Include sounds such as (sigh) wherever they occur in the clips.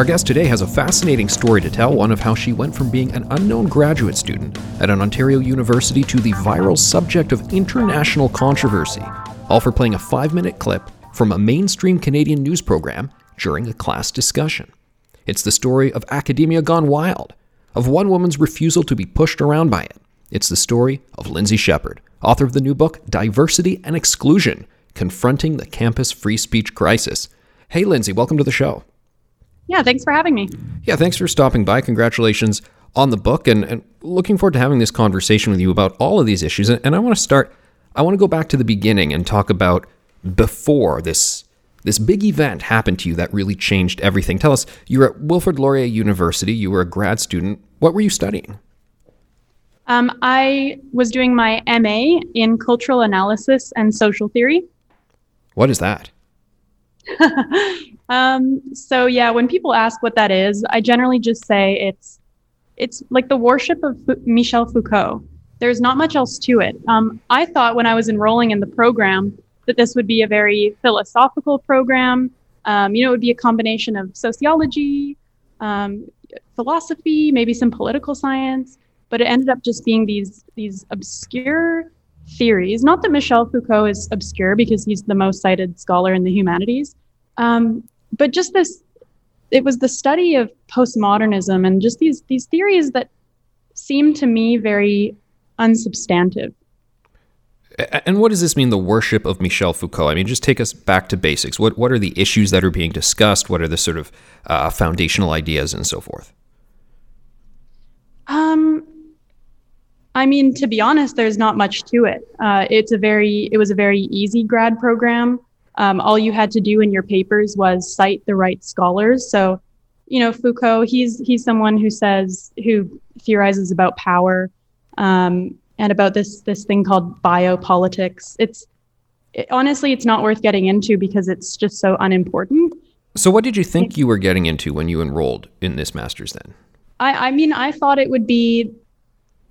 Our guest today has a fascinating story to tell, one of how she went from being an unknown graduate student at an Ontario university to the viral subject of international controversy, all for playing a five minute clip from a mainstream Canadian news program during a class discussion. It's the story of academia gone wild, of one woman's refusal to be pushed around by it. It's the story of Lindsay Shepherd, author of the new book Diversity and Exclusion Confronting the Campus Free Speech Crisis. Hey, Lindsay, welcome to the show. Yeah, thanks for having me. Yeah, thanks for stopping by. Congratulations on the book, and, and looking forward to having this conversation with you about all of these issues. And, and I want to start, I want to go back to the beginning and talk about before this this big event happened to you that really changed everything. Tell us, you were at Wilfrid Laurier University, you were a grad student. What were you studying? Um, I was doing my MA in cultural analysis and social theory. What is that? (laughs) um, so yeah, when people ask what that is, I generally just say it's it's like the worship of F- Michel Foucault. There's not much else to it. Um, I thought when I was enrolling in the program that this would be a very philosophical program. Um, you know, it would be a combination of sociology, um, philosophy, maybe some political science, but it ended up just being these these obscure theories. Not that Michel Foucault is obscure because he's the most cited scholar in the humanities, um, but just this. It was the study of postmodernism and just these these theories that seem to me very unsubstantive. And what does this mean, the worship of Michel Foucault? I mean, just take us back to basics. What, what are the issues that are being discussed? What are the sort of uh, foundational ideas and so forth? Um, I mean, to be honest, there's not much to it. Uh, it's a very, it was a very easy grad program. Um, all you had to do in your papers was cite the right scholars. So, you know, Foucault, he's he's someone who says who theorizes about power. Um, and about this this thing called biopolitics. It's it, honestly, it's not worth getting into because it's just so unimportant. So, what did you think you were getting into when you enrolled in this master's then? I, I mean, I thought it would be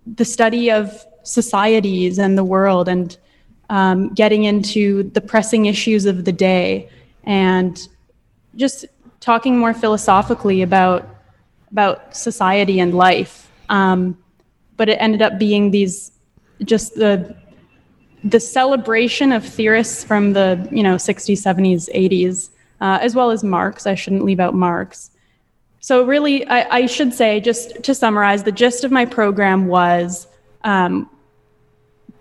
the study of societies and the world and um, getting into the pressing issues of the day and just talking more philosophically about about society and life. Um, but it ended up being these just the the celebration of theorists from the you know 60s 70s 80s uh, as well as marx i shouldn't leave out marx so really I, I, should say just to summarize the gist of my program was um,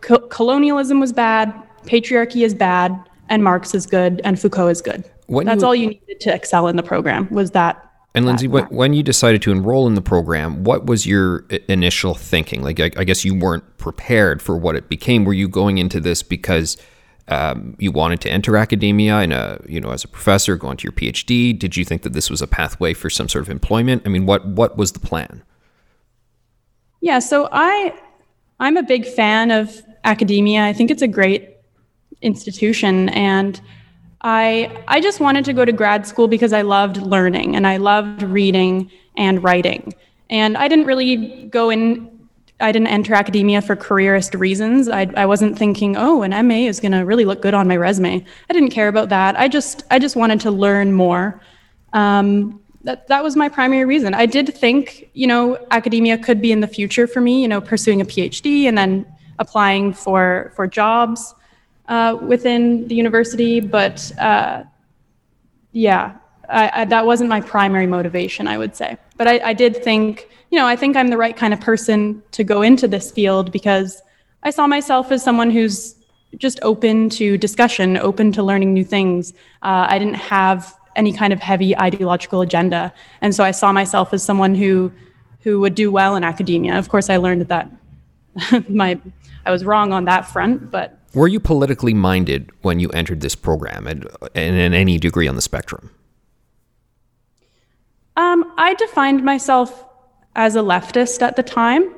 co- colonialism was bad patriarchy is bad and marx is good and foucault is good when that's you, all you needed to excel in the program was that and Lindsay, when, when you decided to enroll in the program, what was your initial thinking? Like, I, I, guess you weren't prepared for what it became. Were you going into this because um, you wanted to enter academia and, a, you know, as a professor, go on to your PhD? Did you think that this was a pathway for some sort of employment? I mean, what what was the plan? Yeah, so I I'm a big fan of academia. I think it's a great institution and I I just wanted to go to grad school because I loved learning and I loved reading and writing. And I didn't really go in I didn't enter academia for careerist reasons. I, I wasn't thinking, oh, an MA is going to really look good on my resume. I didn't care about that. I just I just wanted to learn more. Um, that that was my primary reason. I did think, you know, academia could be in the future for me. You know, pursuing a PhD and then applying for for jobs uh, within the university, but uh, yeah, I, I, that wasn't my primary motivation, I would say. But I, I did think, you know, I think I'm the right kind of person to go into this field because I saw myself as someone who's just open to discussion, open to learning new things. Uh, I didn't have any kind of heavy ideological agenda, and so I saw myself as someone who who would do well in academia. Of course, I learned that (laughs) my I was wrong on that front, but were you politically minded when you entered this program and, and in any degree on the spectrum? Um, I defined myself as a leftist at the time,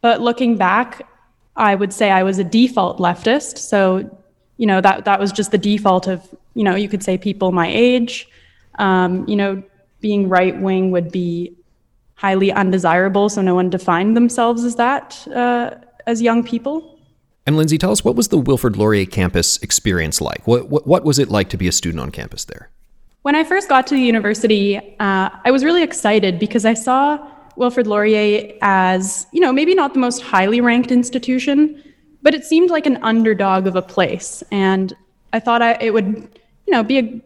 but looking back, I would say I was a default leftist. So, you know, that, that was just the default of, you know, you could say people my age. Um, you know, being right wing would be highly undesirable, so no one defined themselves as that uh, as young people. And Lindsay, tell us what was the Wilfrid Laurier campus experience like? What, what, what was it like to be a student on campus there? When I first got to the university, uh, I was really excited because I saw Wilfrid Laurier as, you know, maybe not the most highly ranked institution, but it seemed like an underdog of a place. And I thought I, it would, you know, be a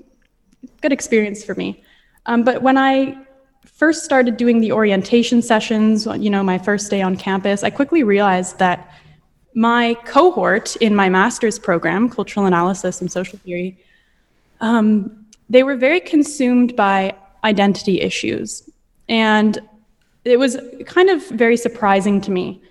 good experience for me. Um, but when I first started doing the orientation sessions, you know, my first day on campus, I quickly realized that my cohort in my master's program, cultural analysis and social theory, um, they were very consumed by identity issues. And it was kind of very surprising to me.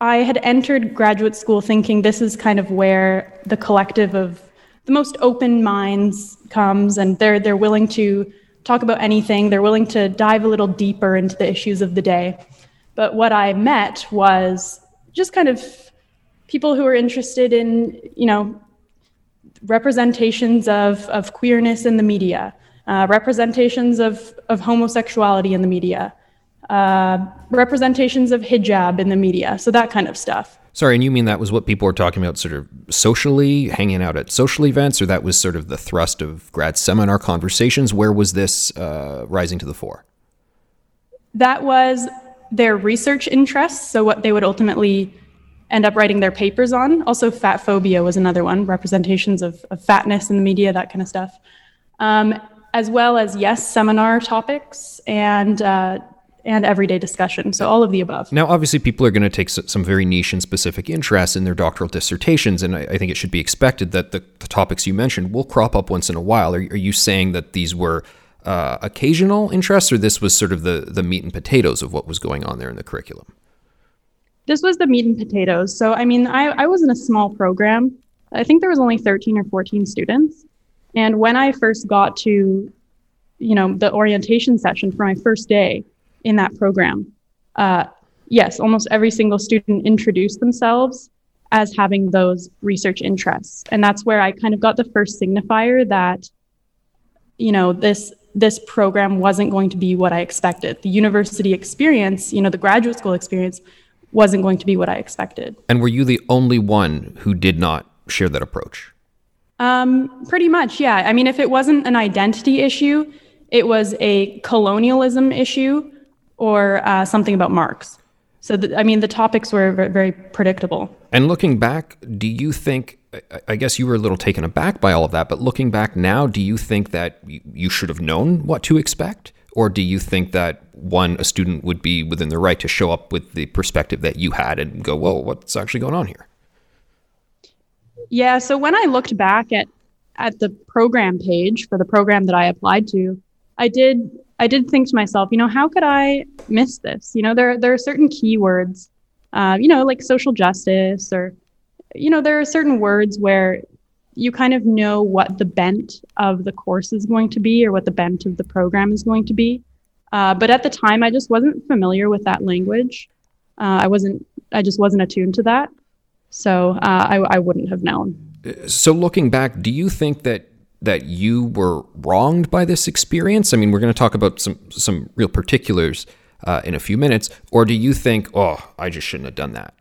I had entered graduate school thinking this is kind of where the collective of the most open minds comes and they're they're willing to talk about anything. They're willing to dive a little deeper into the issues of the day. But what I met was just kind of people who are interested in, you know, representations of, of queerness in the media, uh, representations of, of homosexuality in the media, uh, representations of hijab in the media, so that kind of stuff. Sorry, and you mean that was what people were talking about sort of socially, hanging out at social events, or that was sort of the thrust of grad seminar conversations? Where was this uh, rising to the fore? That was their research interests, so what they would ultimately end up writing their papers on. Also, fat phobia was another one, representations of, of fatness in the media, that kind of stuff. Um, as well as, yes, seminar topics and uh, and everyday discussion. So all of the above. Now, obviously, people are going to take some very niche and specific interests in their doctoral dissertations, and I, think it should be expected that the, the, topics you mentioned will crop up once in a while. Are, are you saying that these were uh, occasional interests, or this was sort of the the meat and potatoes of what was going on there in the curriculum? This was the meat and potatoes. So, I mean, I, I was in a small program. I think there was only 13 or 14 students. And when I first got to, you know, the orientation session for my first day in that program, uh, yes, almost every single student introduced themselves as having those research interests. And that's where I kind of got the first signifier that, you know, this this program wasn't going to be what I expected. The university experience, you know, the graduate school experience wasn't going to be what I expected. And were you the only one who did not share that approach? Um, pretty much, yeah. I mean, if it wasn't an identity issue, it was a colonialism issue or uh, something about Marx. So, I mean, the topics were very predictable. And looking back, do you think, I guess you were a little taken aback by all of that, but looking back now, do you think that you should have known what to expect? Or do you think that one, a student would be within the right to show up with the perspective that you had and go, "Well, what's actually going on here?" Yeah. So when I looked back at at the program page for the program that I applied to, I did I did think to myself, you know, how could I miss this? You know, there there are certain keywords, uh, you know, like social justice, or you know, there are certain words where you kind of know what the bent of the course is going to be or what the bent of the program is going to be. Uh, but at the time, I just wasn't familiar with that language. Uh, I wasn't. I just wasn't attuned to that, so uh, I, I wouldn't have known. So looking back, do you think that that you were wronged by this experience? I mean, we're going to talk about some some real particulars uh, in a few minutes, or do you think, oh, I just shouldn't have done that?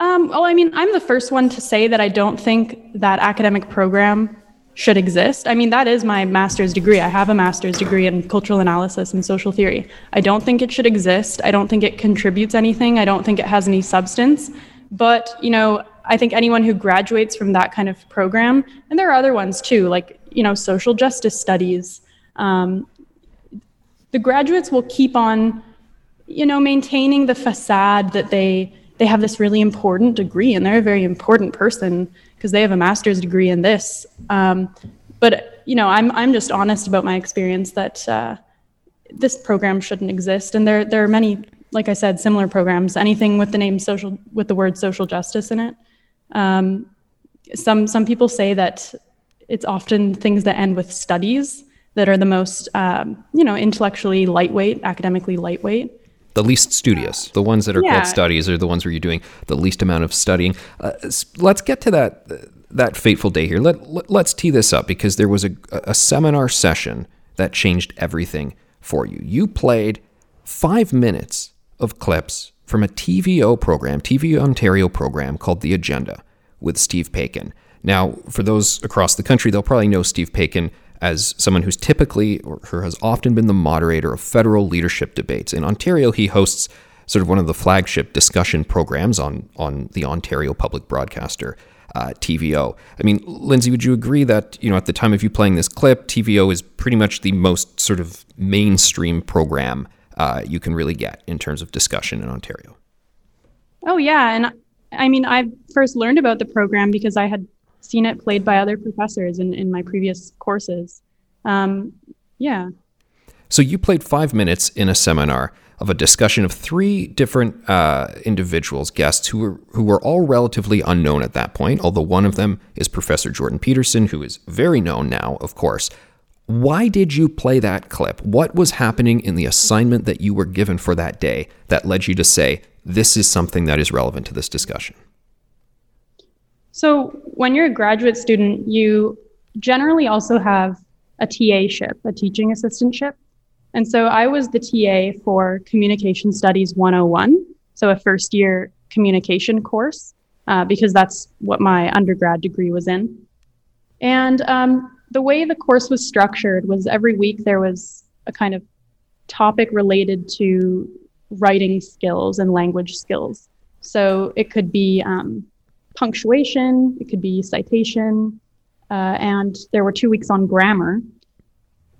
Um, well, I mean, I'm the first one to say that I don't think that academic program should exist. I mean, that is my master's degree. I have a master's degree in cultural analysis and social theory. I don't think it should exist. I don't think it contributes anything. I don't think it has any substance. But, you know, I think anyone who graduates from that kind of program, and there are other ones too, like, you know, social justice studies, um, the graduates will keep on, you know, maintaining the facade that they they have this really important degree and they're a very important person because they have a master's degree in this. Um, but you know, I'm I'm just honest about my experience that uh, this program shouldn't exist, and there there are many, like I said, similar programs. Anything with the name social with the word social justice in it. Um, some some people say that it's often things that end with studies that are the most um, you know intellectually lightweight, academically lightweight the least studious. The ones that are yeah. called studies are the ones where you're doing the least amount of studying. Uh, let's get to that that fateful day here. Let, let us tee this up because there was a, a seminar session that changed everything for you. You played five minutes of clips from a TVO program, TV Ontario program called The Agenda with Steve Paikin. Now, for those across the country, they'll probably know Steve Paikin as someone who's typically or who has often been the moderator of federal leadership debates. In Ontario, he hosts sort of one of the flagship discussion programs on on the Ontario Public Broadcaster. Uh, TVO. I mean, Lindsay, would you agree that you know at the time of you playing this clip, TVO is pretty much the most sort of mainstream program uh, you can really get in terms of discussion in Ontario? Oh yeah, and I mean, I first learned about the program because I had seen it played by other professors in, in my previous courses. Um, yeah. So you played five minutes in a seminar of a discussion of three different uh, individuals, guests who were who were all relatively unknown at that point. Although one of them is Professor Jordan Peterson, who is very known now, of course. Why did you play that clip? What was happening in the assignment that you were given for that day that led you to say this is something that is relevant to this discussion? So, when you're a graduate student, you generally also have a TA ship, a teaching assistantship. And so I was the TA for Communication Studies 101, so a first year communication course, uh, because that's what my undergrad degree was in. And um, the way the course was structured was every week there was a kind of topic related to writing skills and language skills. So it could be um, punctuation, it could be citation, uh, and there were two weeks on grammar.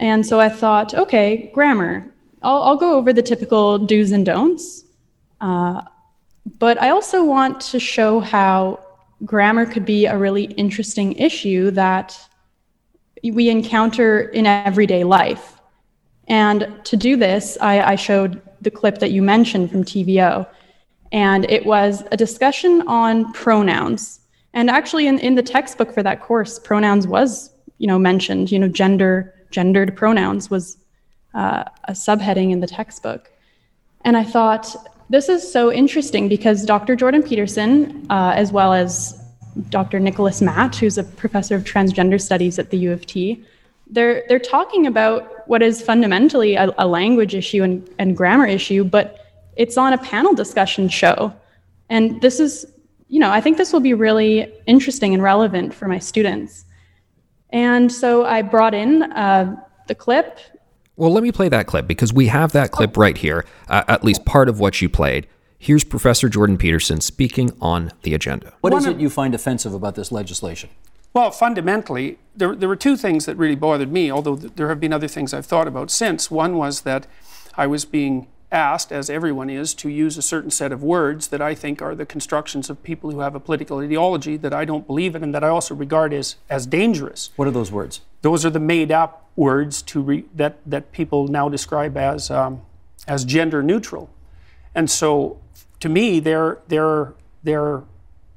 And so I thought, okay, grammar. I'll, I'll go over the typical do's and don'ts. Uh, but I also want to show how grammar could be a really interesting issue that we encounter in everyday life. And to do this, I, I showed the clip that you mentioned from TVO. And it was a discussion on pronouns. And actually, in, in the textbook for that course, pronouns was, you know, mentioned, you know, gender gendered pronouns was uh, a subheading in the textbook. And I thought, this is so interesting because Dr. Jordan Peterson, uh, as well as Dr. Nicholas Matte, who's a professor of transgender studies at the U of T, they're, they're talking about what is fundamentally a, a language issue and, and grammar issue, but it's on a panel discussion show. And this is, you know, I think this will be really interesting and relevant for my students. And so I brought in uh, the clip. Well, let me play that clip because we have that clip right here, uh, at least part of what you played. Here's Professor Jordan Peterson speaking on the agenda. What is it you find offensive about this legislation? Well, fundamentally, there, there were two things that really bothered me, although there have been other things I've thought about since. One was that I was being asked, as everyone is, to use a certain set of words that I think are the constructions of people who have a political ideology that I don't believe in and that I also regard as, as dangerous. What are those words? Those are the made up words to re, that, that people now describe as, um, as gender neutral. And so, to me, they're, they're, they're,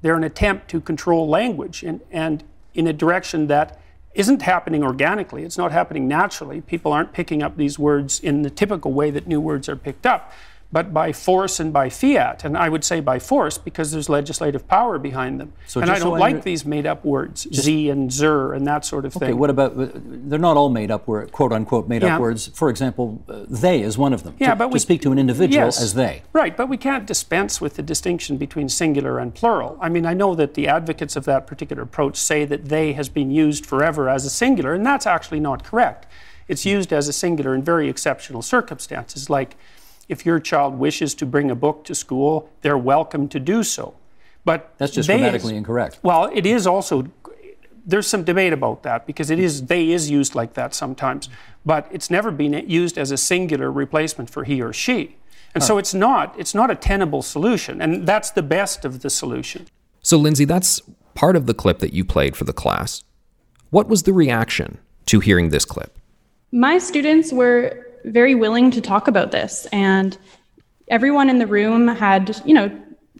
they're an attempt to control language and, and in a direction that isn't happening organically. It's not happening naturally. People aren't picking up these words in the typical way that new words are picked up but by force and by fiat. And I would say by force because there's legislative power behind them. So and I don't so like these made up words, z and zer and that sort of okay, thing. Okay, what about, they're not all made up, word, quote unquote, made yeah. up words. For example, uh, they is one of them. Yeah, to, but we, to speak to an individual yes, as they. Right, but we can't dispense with the distinction between singular and plural. I mean, I know that the advocates of that particular approach say that they has been used forever as a singular, and that's actually not correct. It's used as a singular in very exceptional circumstances, like if your child wishes to bring a book to school, they're welcome to do so. But that's just grammatically is, incorrect. Well, it is also. There's some debate about that because it is they is used like that sometimes, but it's never been used as a singular replacement for he or she, and so it's not it's not a tenable solution, and that's the best of the solution. So, Lindsay, that's part of the clip that you played for the class. What was the reaction to hearing this clip? My students were very willing to talk about this. And everyone in the room had, you know,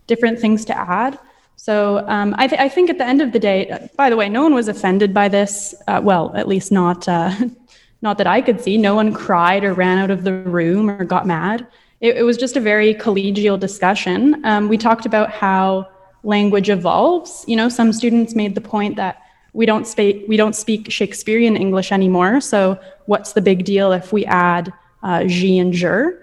different things to add. So um, I, th- I, think at the end of the day, by the way, no one was offended by this. Uh, well, at least not, uh, (laughs) not that I could see. No one cried or ran out of the room or got mad. It, it was just a very collegial discussion. Um, we talked about how language evolves. You know, some students made the point that we don't speak we don't speak Shakespearean English anymore. So what's the big deal if we add uh, G and Jer?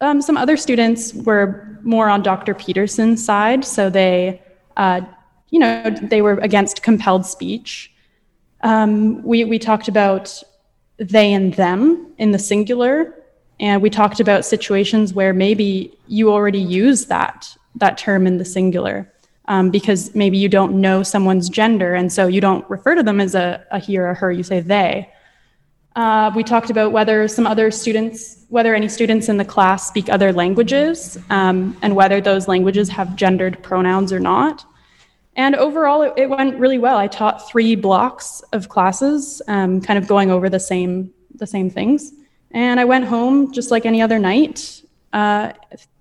Um, some other students were more on Dr. Peterson's side, so they, uh, you know, they were against compelled speech. Um, we we talked about they and them in the singular. And we talked about situations where maybe you already use that, that term in the singular. Um, because maybe you don't know someone's gender, and so you don't refer to them as a, a he or a her, you say they. Uh, we talked about whether some other students, whether any students in the class speak other languages, um, and whether those languages have gendered pronouns or not. And overall, it, it, went really well. I taught three blocks of classes, um, kind of going over the same the same things. And I went home just like any other night, uh,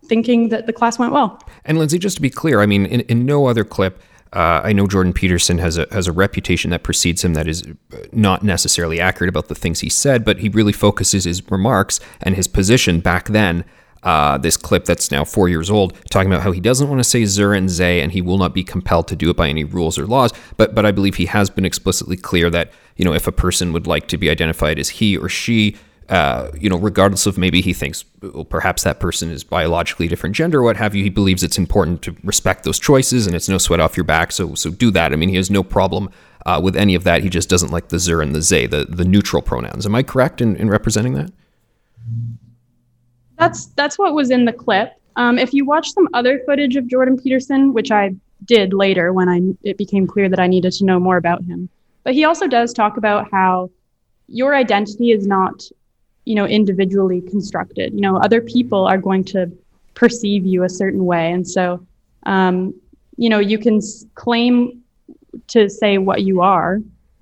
thinking that the class went well. And Lindsay, just to be clear, I mean, in, in no other clip. Uh, I know Jordan Peterson has a has a reputation that precedes him that is not necessarily accurate about the things he said, but he really focuses his remarks and his position back then uh, this clip that's now four years old, talking about how he doesn't want to say Zur and Zay, and he will not be compelled to do it by any rules or laws. But but I believe he has been explicitly clear that you know if a person would like to be identified as he or she. Uh, you know, regardless of maybe he thinks well, perhaps that person is biologically different gender what have you, he believes it's important to respect those choices and it's no sweat off your back. So, so do that. I mean, he has no problem uh, with any of that. He just doesn't like the Zur and the Zay, the, the neutral pronouns. Am I correct in, in representing that? That's that's what was in the clip. Um, if you watch some other footage of Jordan Peterson, which I did later when I it became clear that I needed to know more about him, but he also does talk about how your identity is not, you know, individually constructed. You know, other people are going to perceive you a certain way, and so, um, you know, you can claim to say what you are.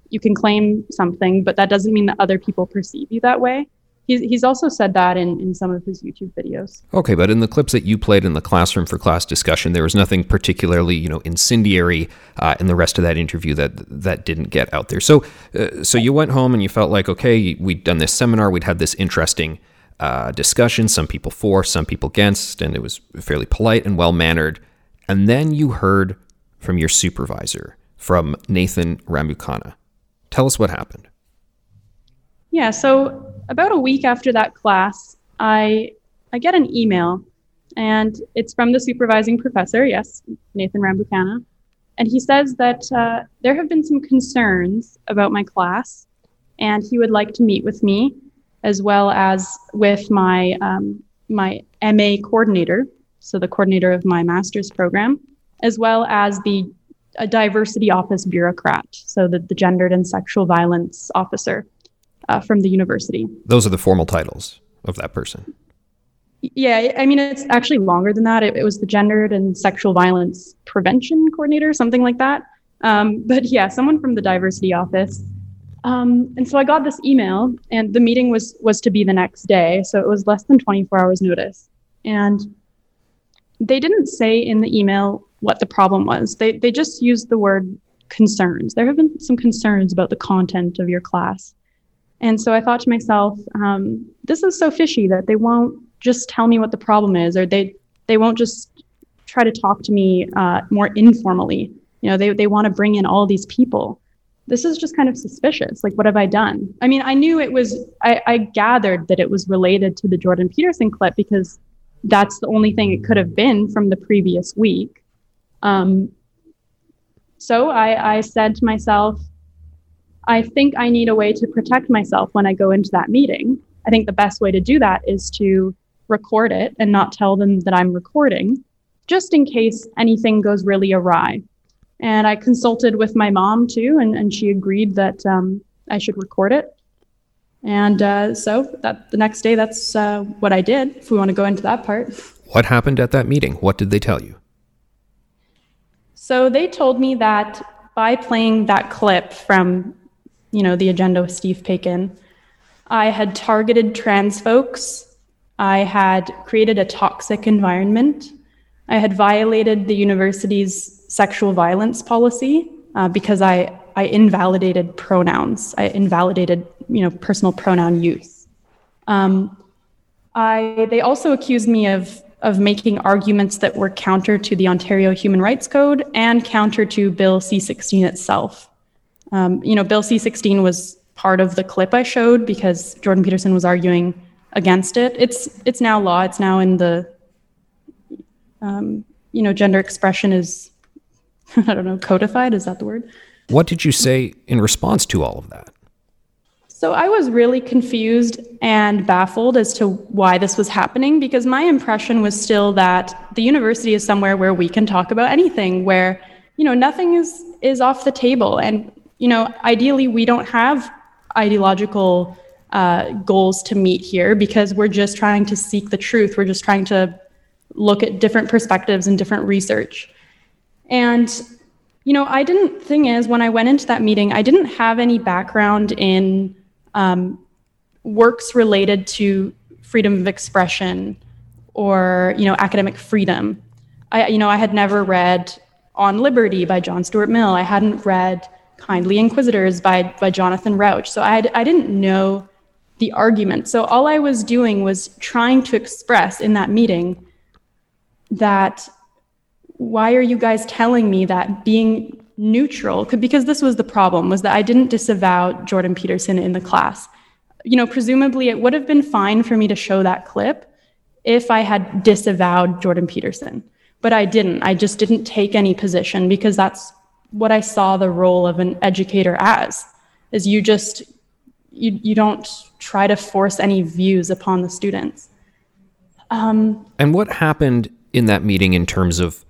You can claim something, but that doesn't mean that other people perceive you that way he's, he's also said that in, in some of his YouTube videos. Okay, but in the clips that you played in the classroom for class discussion, there was nothing particularly, you know, incendiary uh, in the rest of that interview that that didn't get out there. So, uh, so you went home and you felt like, okay, we'd done this seminar, we'd had this interesting uh, discussion. Some people for, some people against, and it was fairly polite and well mannered. And then you heard from your supervisor, from Nathan Rambukkana. Tell us what happened. Yeah, so about a week after that class, I I get an email, and it's from the supervising professor. Yes, Nathan Rambukkana, and he says that uh, there have been some concerns about my class, and he would like to meet with me, as well as with my um, my MA coordinator, so the coordinator of my master's program, as well as the a diversity office bureaucrat, so the, the gendered and sexual violence officer uh, from the university. Those are the formal titles of that person. Yeah, I mean, it's actually longer than that. It, it was the gendered and sexual violence prevention coordinator, something like that. Um, but yeah, someone from the diversity office. Um, and so I got this email, and the meeting was was to be the next day, so it was less than 24 hours notice. And they didn't say in the email what the problem was. They they just used the word concerns. There have been some concerns about the content of your class. And so I thought to myself, um, this is so fishy that they won't just tell me what the problem is, or they they won't just try to talk to me uh, more informally. You know, they they want to bring in all these people. This is just kind of suspicious. Like, what have I done? I mean, I knew it was. I, I gathered that it was related to the Jordan Peterson clip because that's the only thing it could have been from the previous week. Um, so I, I said to myself, I think I need a way to protect myself when I go into that meeting. I think the best way to do that is to record it and not tell them that I'm recording, just in case anything goes really awry. And I consulted with my mom too, and, and she agreed that um, I should record it. And uh, so that the next day, that's uh, what I did. If we want to go into that part. What happened at that meeting? What did they tell you? So they told me that by playing that clip from you know, the agenda with Steve Paikin. I had targeted trans folks. I had created a toxic environment. I had violated the university's sexual violence policy uh, because I, I invalidated pronouns. I invalidated, you know, personal pronoun use. Um, I, they also accused me of, of making arguments that were counter to the Ontario Human Rights Code and counter to Bill C 16 itself. Um, you know, Bill C 16 was part of the clip I showed because Jordan Peterson was arguing against it. It's it's now law. It's now in the um, you know gender expression is (laughs) I don't know codified. Is that the word? What did you say in response to all of that? So I was really confused and baffled as to why this was happening because my impression was still that the university is somewhere where we can talk about anything, where you know nothing is is off the table, and you know ideally we don't have ideological uh, goals to meet here because we're just trying to seek the truth. We're just trying to look at different perspectives and different research. And you know, I didn't. Thing is, when I went into that meeting, I didn't have any background in um, works related to freedom of expression or you know academic freedom. I you know I had never read On Liberty by John Stuart Mill. I hadn't read Kindly Inquisitors by by Jonathan Rauch. So I I didn't know the argument. So all I was doing was trying to express in that meeting that why are you guys telling me that being neutral because this was the problem was that I didn't disavow Jordan Peterson in the class. You know, presumably it would have been fine for me to show that clip if I had disavowed Jordan Peterson, but I didn't. I just didn't take any position because that's what I saw the role of an educator as is you just you you don't try to force any views upon the students. Um, and what happened in that meeting in terms of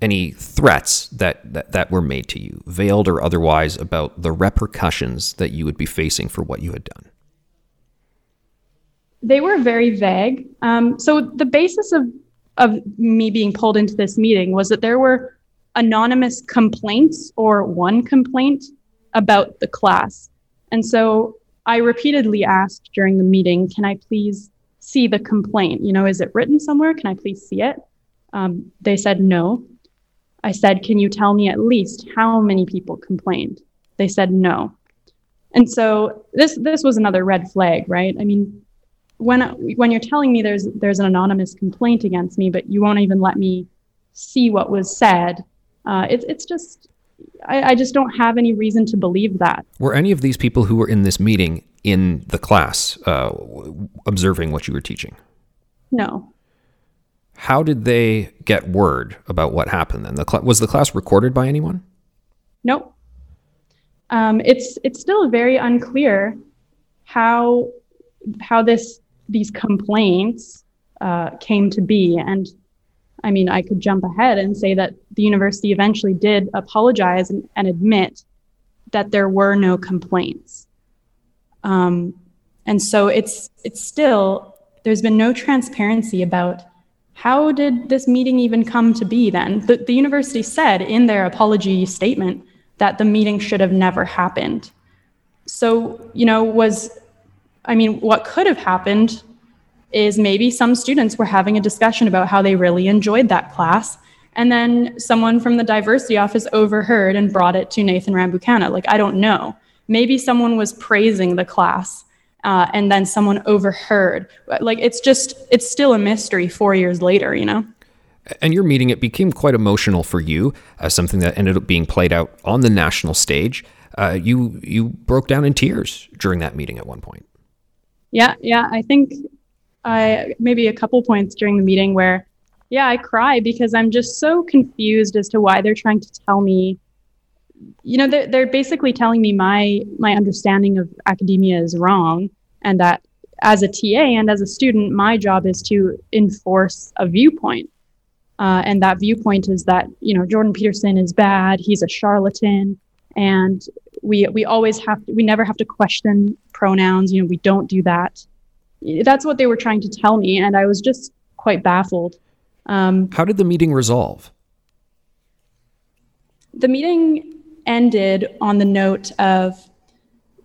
any threats that, that, that were made to you, veiled or otherwise, about the repercussions that you would be facing for what you had done? They were very vague. Um, so the basis of of me being pulled into this meeting was that there were anonymous complaints or one complaint about the class. And so I repeatedly asked during the meeting, can I please see the complaint? You know, is it written somewhere? Can I please see it? Um, they said no. I said, Can you tell me at least how many people complained? They said no. And so this this was another red flag, right? I mean, when when you're telling me there's there's an anonymous complaint against me, but you won't even let me see what was said, uh, it's it's just I, I just don't have any reason to believe that. Were any of these people who were in this meeting in the class uh, observing what you were teaching? No. How did they get word about what happened then? The cl- was the class recorded by anyone? Nope. Um, it's it's still very unclear how how this these complaints uh, came to be. And I mean, I could jump ahead and say that the university eventually did apologize and, and admit that there were no complaints. Um, and so it's it's still there's been no transparency about how did this meeting even come to be then? The, the university said in their apology statement that the meeting should have never happened. So, you know, was, I mean, what could have happened is maybe some students were having a discussion about how they really enjoyed that class. And then someone from the diversity office overheard and brought it to Nathan Rambukkana. Like, I don't know. Maybe someone was praising the class uh, and then someone overheard. Like it's just, it's still a mystery four years later, you know? And your meeting, it became quite emotional for you, as uh, something that ended up being played out on the national stage. Uh, you you broke down in tears during that meeting at one point. Yeah, yeah. I think I maybe a couple points during the meeting where, yeah, I cry because I'm just so confused as to why they're trying to tell me you know they're, they're basically telling me my my understanding of academia is wrong and that as a ta and as a student my job is to enforce a viewpoint. Uh, and that viewpoint is that you know jordan peterson is bad he's a charlatan and we we always have to, we never have to question pronouns you know we don't do that that's what they were trying to tell me and i was just quite baffled. Um, how did the meeting resolve? The meeting ended on the note of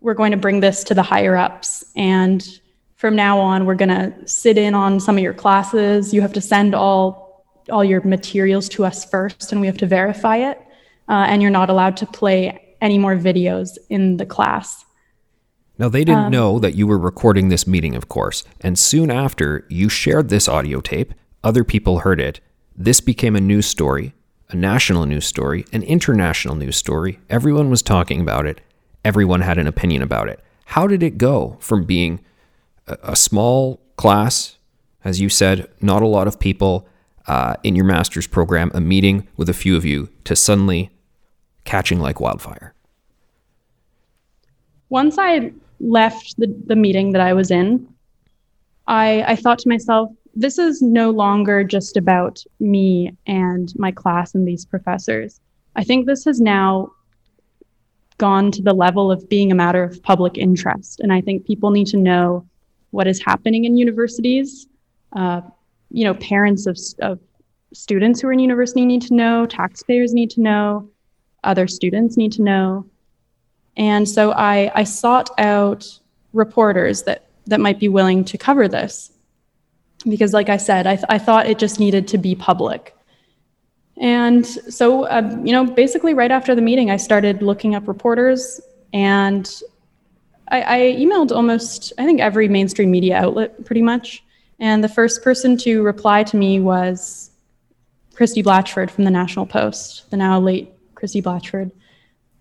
we're going to bring this to the higher ups and from now on we're going to sit in on some of your classes. You have to send all all your materials to us first and we have to verify it uh, and you're not allowed to play any more videos in the class now they didn't um, know that you were recording this meeting of course and soon after you shared this audio tape other people heard it this became a news story a national news story, an international news story. Everyone was talking about it. Everyone had an opinion about it. How did it go from being a, a small class, as you said, not a lot of people uh, in your master's program, a meeting with a few of you, to suddenly catching like wildfire? Once I left the, the meeting that I was in, I, I thought to myself, this is no longer just about me and my class and these professors. I think this has now gone to the level of being a matter of public interest. And I think people need to know what is happening in universities. Uh, you know, parents of, of students who are in university need to know, taxpayers need to know, other students need to know. And so I, I sought out reporters that, that might be willing to cover this. Because, like I said, I, th- I thought it just needed to be public. And so, uh, you know, basically right after the meeting, I started looking up reporters and I, I, emailed almost, I think, every mainstream media outlet pretty much. And the first person to reply to me was Christie Blatchford from the National Post, the now late Christie Blatchford.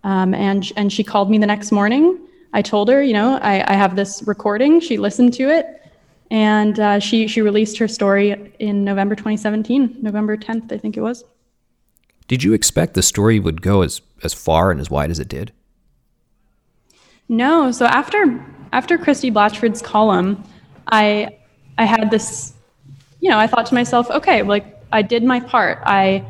Um, and, and she called me the next morning. I told her, you know, I, I have this recording. She listened to it. And uh, she, she released her story in November 2017, November 10th, I think it was. Did you expect the story would go as, as far and as wide as it did? No. So after after Christie Blatchford's column, I I had this, you know, I thought to myself, okay, like I did my part. I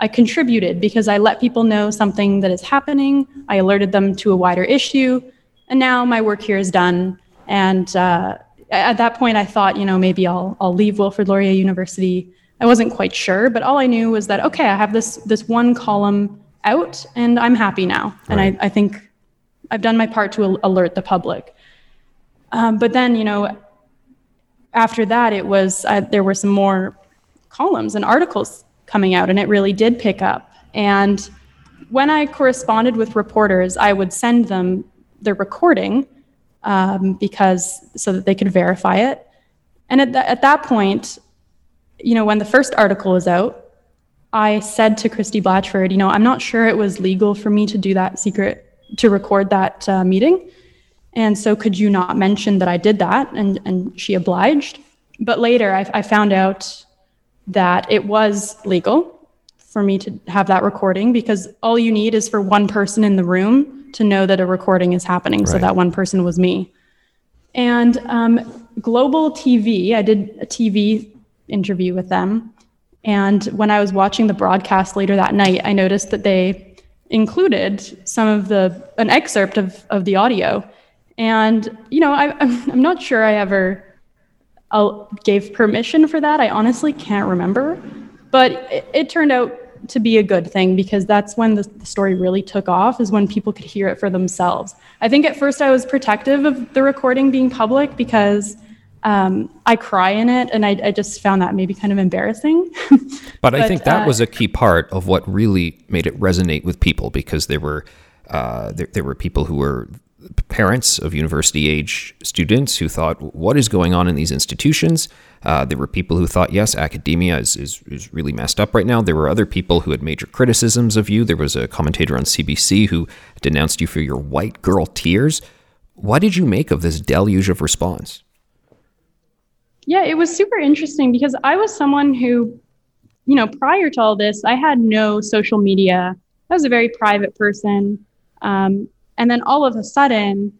I contributed because I let people know something that is happening. I alerted them to a wider issue, and now my work here is done. And uh, at that point, I thought, you know, maybe I'll I'll leave Wilfrid Laurier University. I wasn't quite sure, but all I knew was that okay, I have this this one column out, and I'm happy now. Right. And I, I think I've done my part to alert the public. Um, but then, you know, after that, it was uh, there were some more columns and articles coming out, and it really did pick up. And when I corresponded with reporters, I would send them the recording um, because so that they could verify it. And at, th- at that point, you know, when the first article was out, I said to Christie Blatchford, you know, I'm not sure it was legal for me to do that secret to record that uh, meeting. And so, could you not mention that I did that? And, and she obliged. But later, I, I found out that it was legal for me to have that recording because all you need is for one person in the room to know that a recording is happening. Right. So, that one person was me. And um, Global TV, I did a TV interview with them. And when I was watching the broadcast later that night, I noticed that they included some of the an excerpt of of the audio, and you know I, I'm I'm not sure I ever gave permission for that. I honestly can't remember, but it, it turned out to be a good thing because that's when the, the, story really took off is when people could hear it for themselves. I think at first I was protective of the recording being public because um, I cry in it, and I, I, just found that maybe kind of embarrassing. but, (laughs) but, I think that uh, was a key part of what really made it resonate with people because there were uh, there, there were people who were parents of university age students who thought, what is going on in these institutions? Uh, there were people who thought, yes, academia is, is, is, really messed up right now. There were other people who had major criticisms of you. There was a commentator on CBC who denounced you for your white girl tears. What did you make of this deluge of response? Yeah, it was super interesting because I was someone who, you know, prior to all this, I had no social media. I was a very private person. Um, and then all of a sudden,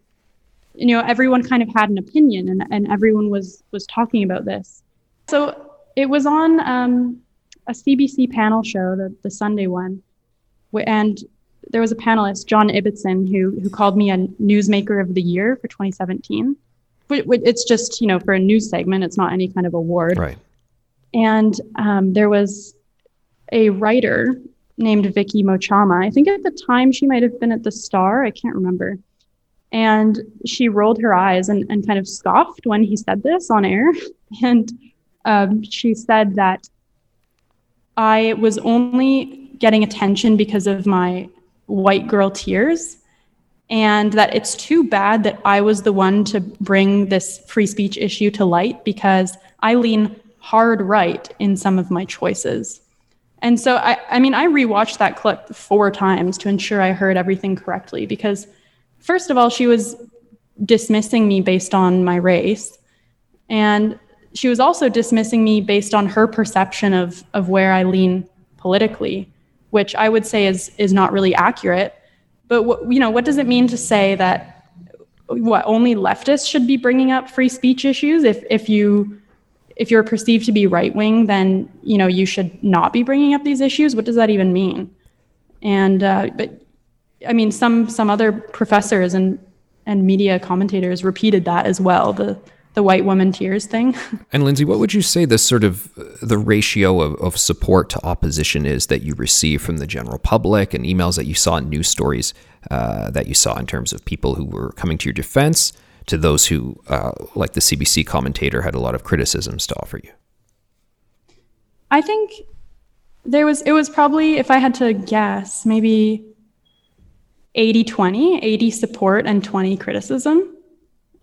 you know, everyone kind of had an opinion and, and everyone was was talking about this. So it was on um, a CBC panel show, the, the Sunday one, and there was a panelist, John Ibbitson, who who called me a newsmaker of the year for 2017 it's just you know for a news segment it's not any kind of award. Right. And um, there was a writer named Vicky Mochama. I think at the time she might have been at the Star. I can't remember. And she rolled her eyes and, and kind of scoffed when he said this on air. (laughs) And um, she said that I was only getting attention because of my white girl tears and that it's too bad that I was the one to bring this free speech issue to light because I lean hard right in some of my choices. And so, I, I mean, I rewatched that clip four times to ensure I heard everything correctly because, first of all, she was dismissing me based on my race. And she was also dismissing me based on her perception of, of where I lean politically, which I would say is, is not really accurate but what, you know, what does it mean to say that what only leftists should be bringing up free speech issues. If if you if you're perceived to be right wing, then you know you should not be bringing up these issues. What does that even mean? And uh, but I mean, some some other professors and and media commentators repeated that as well. The the white woman tears thing. (laughs) And Lindsay, what would you say the sort of the ratio of, of support to opposition is that you receive from the general public and emails that you saw in news stories uh, that you saw in terms of people who were coming to your defense to those who, uh, like the CBC commentator, had a lot of criticisms to offer you? I think there was, it was probably, if I had to guess, maybe 80 20, 80 support and 20 criticism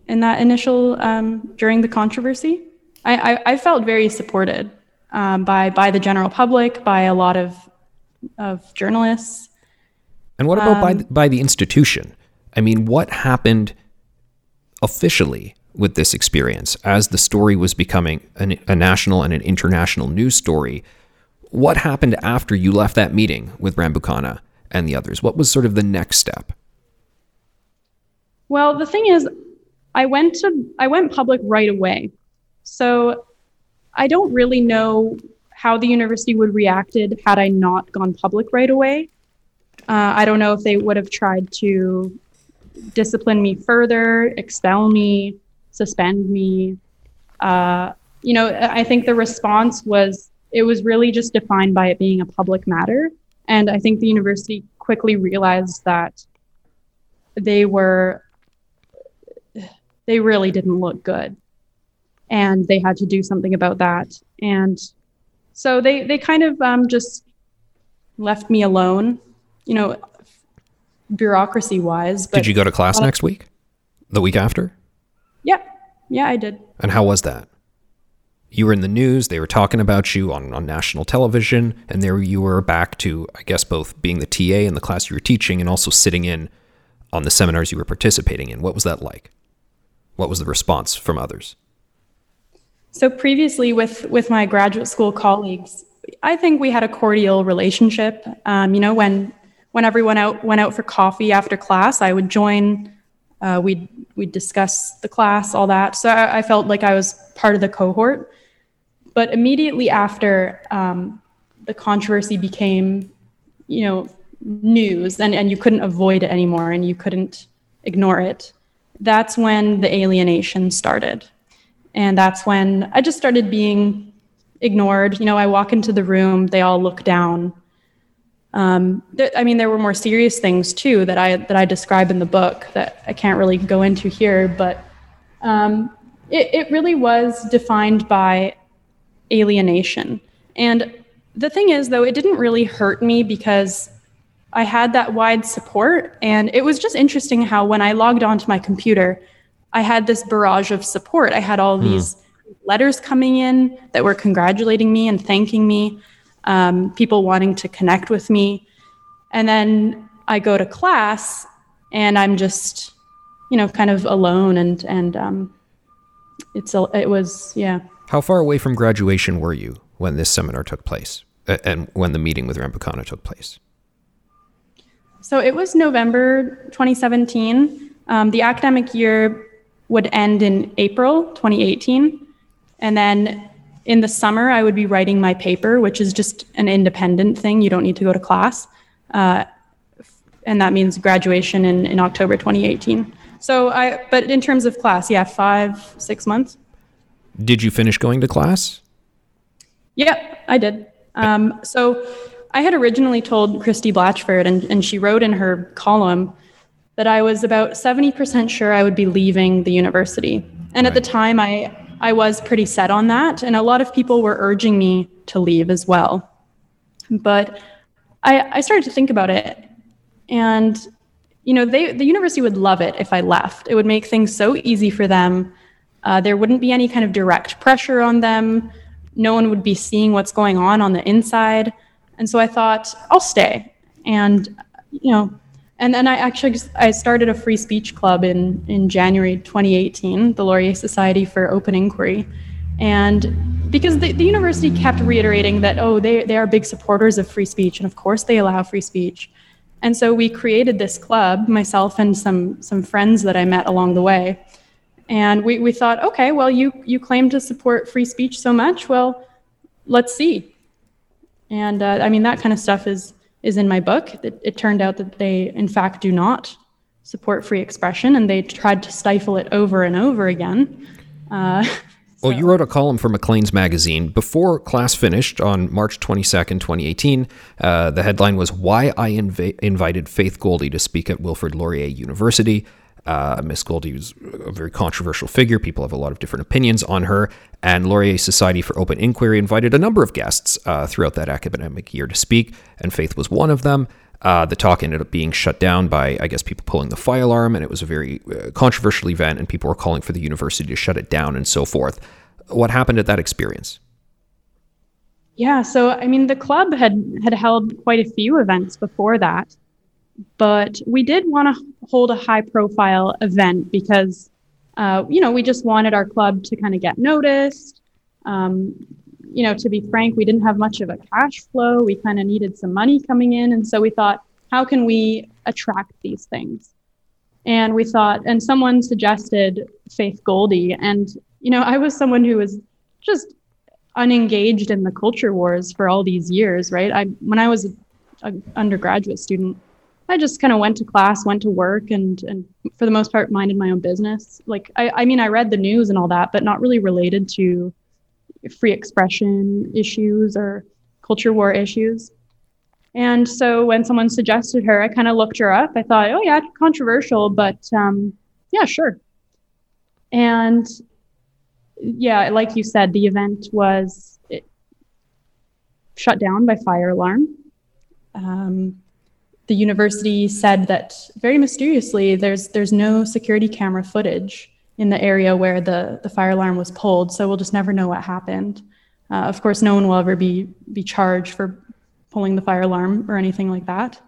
in that initial, um, during the controversy. I, I, I felt very supported um, by, by the general public, by a lot of, of journalists. And what about um, by, the, by the institution? I mean, what happened officially with this experience as the story was becoming an, a national and an international news story? What happened after you left that meeting with Rambukkana and the others? What was sort of the next step? Well, the thing is, I went to I went public right away. So I don't really know how the university would reacted had I not gone public right away. Uh, I don't know if they would have tried to discipline me further, expel me, suspend me. Uh, you know, I think the response was it was really just defined by it being a public matter. And I think the university quickly realized that they were, they really didn't look good. And they had to do something about that. And so they, they kind of um, just left me alone. You know, bureaucracy wise. Did you go to class next week? The week after? Yeah. Yeah, I did. And how was that? You were in the news, they were talking about you on, on national television, and there you were back to, I guess, both being the TA in the class you were teaching and also sitting in on the seminars you were participating in. What was that like? What was the response from others? So previously with with my graduate school colleagues, I think we had a cordial relationship. Um, you know, when when everyone out went out for coffee after class, I would join. Uh, we'd we'd discuss the class, all that. So I, I, felt like I was part of the cohort. But immediately after um, the controversy became, you know, news, and, and you couldn't avoid it anymore, and you couldn't ignore it. That's when the alienation started, and that's when I just started being ignored. You know, I walk into the room, they all look down um, th- I mean, there were more serious things too that I that I describe in the book that I can't really go into here, but um, it, it really was defined by alienation. And the thing is, though, it didn't really hurt me because I had that wide support, and it was just interesting how when I logged onto my computer, I had this barrage of support. I had all mm. these letters coming in that were congratulating me and thanking me um, people wanting to connect with me. And then I go to class and I'm just, you know, kind of alone and, and um, it's, a, it was, yeah. How far away from graduation were you when this seminar took place and when the meeting with Rambukkana took place? So it was November 2017. Um, the academic year would end in April 2018. And then in the summer, I would be writing my paper, which is just an independent thing. You don't need to go to class. Uh, and that means graduation in, in October 2018. So I, but in terms of class, yeah, five, six months. Did you finish going to class? Yep, I did. Um, so I had originally told Christie Blatchford, and, and she wrote in her column that I was about 70% sure I would be leaving the university. And right. at the time, I, I was pretty set on that. And a lot of people were urging me to leave as well. But I, I started to think about it. And, you know, they, the university would love it if I left. It would make things so easy for them. Uh, there wouldn't be any kind of direct pressure on them. No one would be seeing what's going on on the inside. And so I thought, I'll stay. And, you know, and then I actually I started a free speech club in in January 2018, the Laurier Society for Open Inquiry, and because the, the university kept reiterating that oh they they are big supporters of free speech and of course they allow free speech, And so we created this club, myself and some some friends that I met along the way. And we, we thought, okay, well, you you claim to support free speech so much. Well, let's see. And uh, I mean, that kind of stuff is is in my book. It, it turned out that they, in fact, do not support free expression, and they tried to stifle it over and over again. Uh, (laughs) Well, you wrote a column for Maclean's magazine before class finished on March 22nd, 2018. Uh, the headline was Why I Inv- Invited Faith Goldy to Speak at Wilfrid Laurier University. Uh, Miss Goldy was a very controversial figure. People have a lot of different opinions on her. And Laurier Society for Open Inquiry invited a number of guests uh, throughout that academic year to speak, and Faith was one of them. Uh, the talk ended up being shut down by, I guess, people pulling the fire alarm, and it was a very uh, controversial event, and people were calling for the university to shut it down and so forth. What happened at that experience? Yeah, so I mean, the club had had held quite a few events before that, but we did want to hold a high profile event because, uh, you know, we just wanted our club to kind of get noticed. Um, you know, to be frank, we didn't have much of a cash flow. We kind of needed some money coming in. And so we thought, how can we attract these things? And we thought, and someone suggested Faith Goldy. And, you know, I was someone who was just unengaged in the culture wars for all these years, right? I when I was an undergraduate student, I just kind of went to class, went to work, and and for the most part minded my own business. Like I, I mean, I read the news and all that, but not really related to free expression issues or culture war issues. And so when someone suggested her, I kind of looked her up. I thought, oh, yeah, controversial, but um, yeah, sure. And yeah, like you said, the event was shut down by fire alarm. Um, the university said that very mysteriously, there's there's no security camera footage in the area where the, the fire alarm was pulled. So we'll just never know what happened. Uh, of course, no one will ever be, be charged for pulling the fire alarm or anything like that.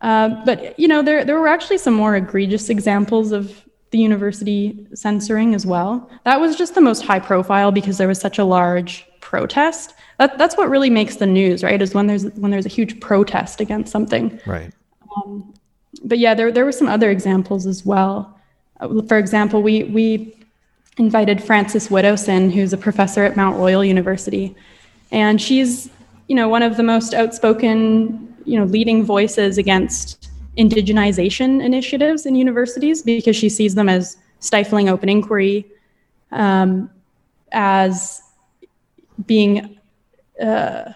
Uh, but you know, there, there were actually some more egregious examples of the university censoring as well. That was just the most high profile because there was such a large protest. That, that's what really makes the news, right? Is when there's when there's a huge protest against something. Right. Um, but yeah, there there were some other examples as well. Uh, for example, we, we invited Frances Widdowson, who's a professor at Mount Royal University. And she's, you know, one of the most outspoken, you know, leading voices against indigenization initiatives in universities because she sees them as stifling open inquiry, um, as being uh,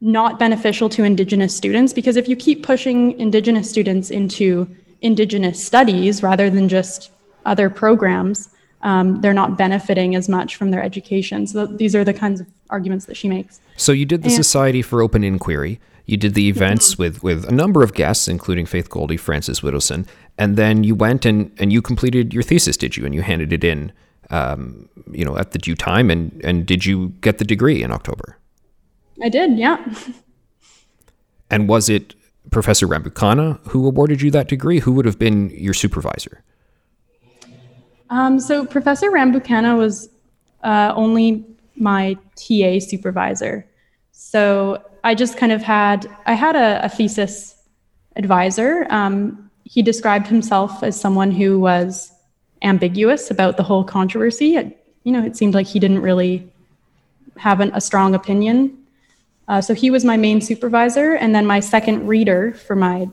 not beneficial to Indigenous students. Because if you keep pushing Indigenous students into Indigenous studies rather than just other programs, um, they're not benefiting as much from their education. So these are the kinds of arguments that she makes. So you did the and, Society for Open Inquiry. You did the events mm-hmm. with with a number of guests, including Faith Goldy, Frances Widdowson, and then you went and and you completed your thesis, did you? And you handed it in, um, you know, at the due time. And and did you get the degree in October? I did, yeah. and was it Professor Rambukkana who awarded you that degree? Who would have been your supervisor? Um, so Professor Rambukkana was uh, only my TA supervisor. So I just kind of had I had a, a thesis advisor. Um, he described himself as someone who was ambiguous about the whole controversy. It, you know, it seemed like he didn't really have an, a strong opinion. Uh, so he was my main supervisor, and then my second reader for my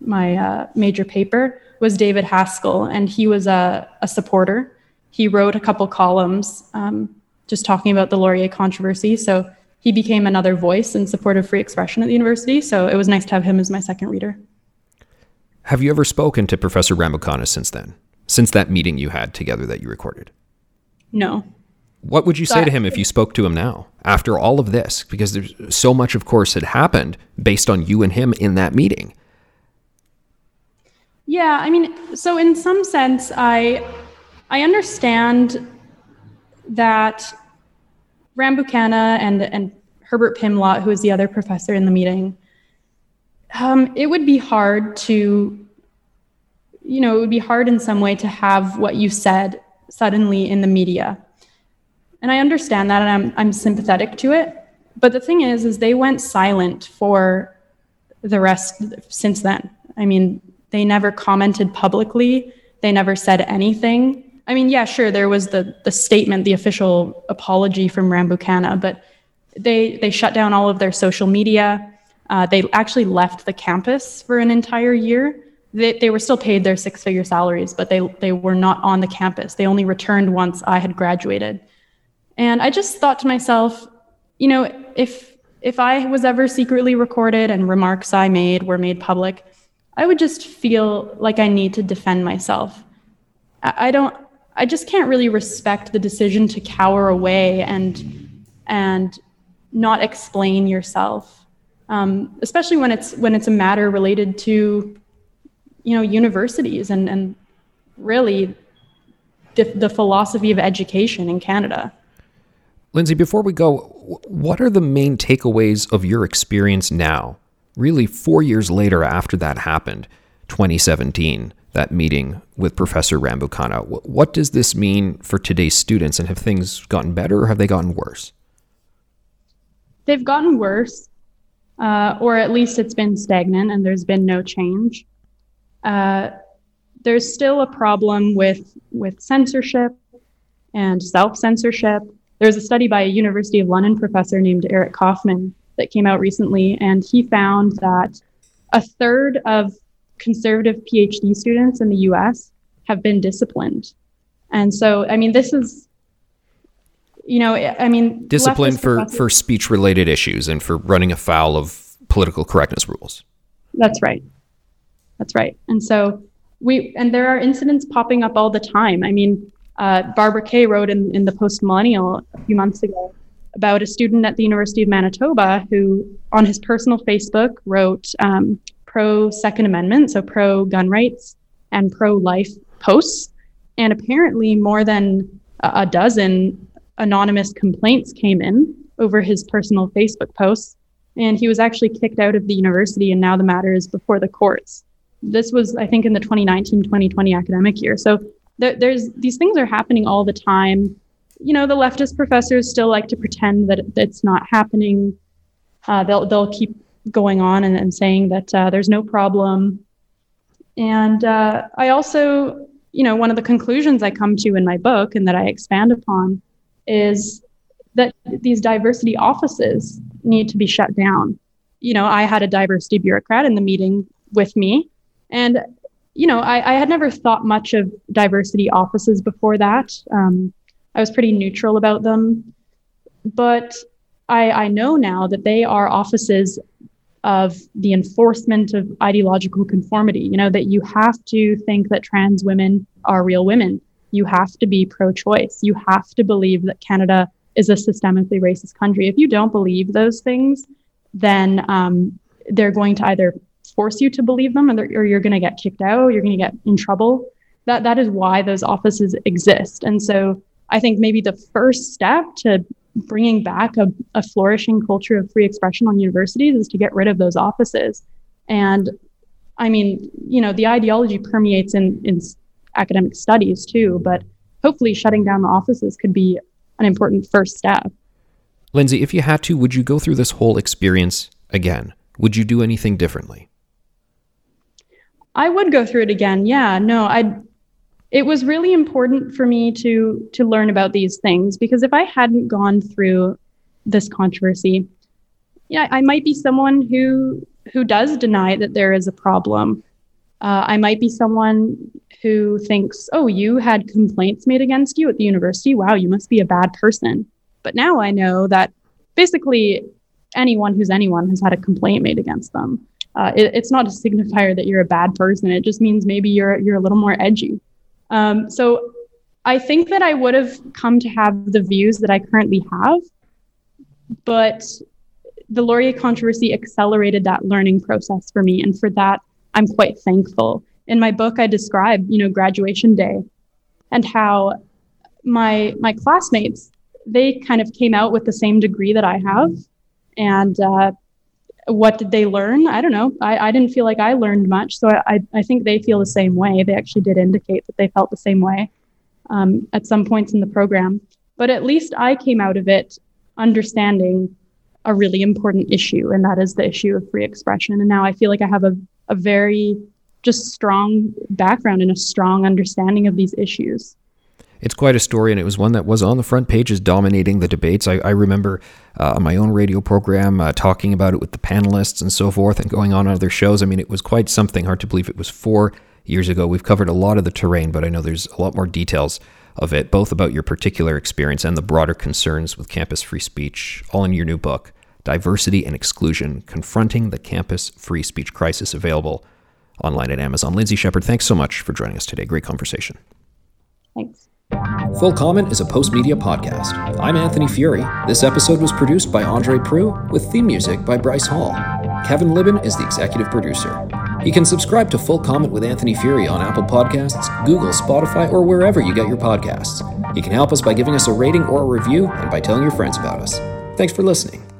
my uh, major paper was David Haskell, and he was a, a supporter. He wrote a couple columns um, just talking about the Laurier controversy. So he became another voice in support of free expression at the university. So it was nice to have him as my second reader. Have you ever spoken to Professor Rambukkana since then? Since that meeting you had together that you recorded? No. What would you say to him if you spoke to him now after all of this? Because there's so much, of course, had happened based on you and him in that meeting. Yeah, I mean, so in some sense, I I understand that Rambukkana and and Herbert Pimlott, who is the other professor in the meeting, um, it would be hard to, you know, it would be hard in some way to have what you said suddenly in the media. And I understand that, and I'm I'm sympathetic to it. But the thing is, is they went silent for the rest since then. I mean, they never commented publicly. They never said anything. I mean, yeah, sure, there was the the statement, the official apology from Rambukkana, but they they shut down all of their social media. Uh, they actually left the campus for an entire year. They, they were still paid their six figure salaries, but they they were not on the campus. They only returned once I had graduated. And I just thought to myself, you know, if if I was ever secretly recorded and remarks I made were made public, I would just feel like I need to defend myself. I, I don't I just can't really respect the decision to cower away and and not explain yourself, um, especially when it's when it's a matter related to, you know, universities and and really the, the philosophy of education in Canada. Lindsay, before we go, what are the main takeaways of your experience now? Really, four years later after that happened, 2017, that meeting with Professor Rambukkana. What does this mean for today's students, and have things gotten better or have they gotten worse? they've gotten worse, uh, or at least it's been stagnant and there's been no change. Uh, there's still a problem with with censorship and self censorship. There's a study by a University of London professor named Eric Kaufmann that came out recently, and he found that a third of conservative PhD students in the US have been disciplined. And so, I mean, this is you know, I mean, discipline for for speech related issues and for running afoul of political correctness rules. That's right. That's right. And so we and there are incidents popping up all the time. I mean, uh, Barbara Kay wrote in in the Post Millennial a few months ago about a student at the University of Manitoba who, on his personal Facebook, wrote um, pro Second Amendment, so pro gun rights and pro life posts, and apparently more than a dozen anonymous complaints came in over his personal Facebook posts, and he was actually kicked out of the university, and now the matter is before the courts. This was, I think, in the 2019 2020 academic year. So there, there's these things are happening all the time. You know, the leftist professors still like to pretend that it's not happening. Uh, they'll they'll keep going on and, and saying that uh, there's no problem. And uh, I also, you know, one of the conclusions I come to in my book and that I expand upon is that these diversity offices need to be shut down. You know, I had a diversity bureaucrat in the meeting with me, and you know, I, I had never thought much of diversity offices before that. Um, I was pretty neutral about them, but I, I know now that they are offices of the enforcement of ideological conformity. You know, that you have to think that trans women are real women you have to be pro choice. You have to believe that Canada is a systemically racist country. If you don't believe those things, then um, they're going to either force you to believe them or, you're going to get kicked out, you're going to get in trouble. That, that is why those offices exist. And so I think maybe the first step to bringing back a, a flourishing culture of free expression on universities is to get rid of those offices. And I mean, you know, the ideology permeates in, in academic studies too. But hopefully, shutting down the offices could be an important first step. Lindsay, if you had to, would you go through this whole experience again? Would you do anything differently? I would go through it again. Yeah, no, I it was really important for me to to learn about these things because if I hadn't gone through this controversy, yeah, I might be someone who who does deny that there is a problem. Uh, I might be someone who thinks, oh, you had complaints made against you at the university. Wow, you must be a bad person. But now I know that basically anyone who's anyone has had a complaint made against them. Uh, it, it's not a signifier that you're a bad person. It just means maybe you're you're a little more edgy. Um, so I think that I would have come to have the views that I currently have, but the Laurier controversy accelerated that learning process for me, and for that I'm quite thankful in my book i describe you know graduation day and how my my classmates they kind of came out with the same degree that i have and uh, what did they learn i don't know I, I didn't feel like i learned much so I, I think they feel the same way they actually did indicate that they felt the same way um, at some points in the program but at least i came out of it understanding a really important issue, and that is the issue of free expression. And now I feel like I have a, a very just strong background and a strong understanding of these issues. It's quite a story, and it was one that was on the front pages dominating the debates. I, I remember uh, on my own radio program uh, talking about it with the panelists and so forth, and going on other shows. I mean, it was quite something. Hard to believe it was four years ago. We've covered a lot of the terrain, but I know there's a lot more details of it, both about your particular experience and the broader concerns with campus free speech, all in your new book, Diversity and Exclusion Confronting the Campus Free Speech Crisis, available online at Amazon. Lindsay Shepherd, thanks so much for joining us today. Great conversation. Thanks. Full Comment is a Postmedia podcast. I'm Anthony Furey. This episode was produced by Andre Proulx with theme music by Bryce Hall. Kevin Libin is the executive producer. You can subscribe to Full Comment with Anthony Furey on Apple Podcasts, Google, Spotify, or wherever you get your podcasts. You can help us by giving us a rating or a review and by telling your friends about us. Thanks for listening.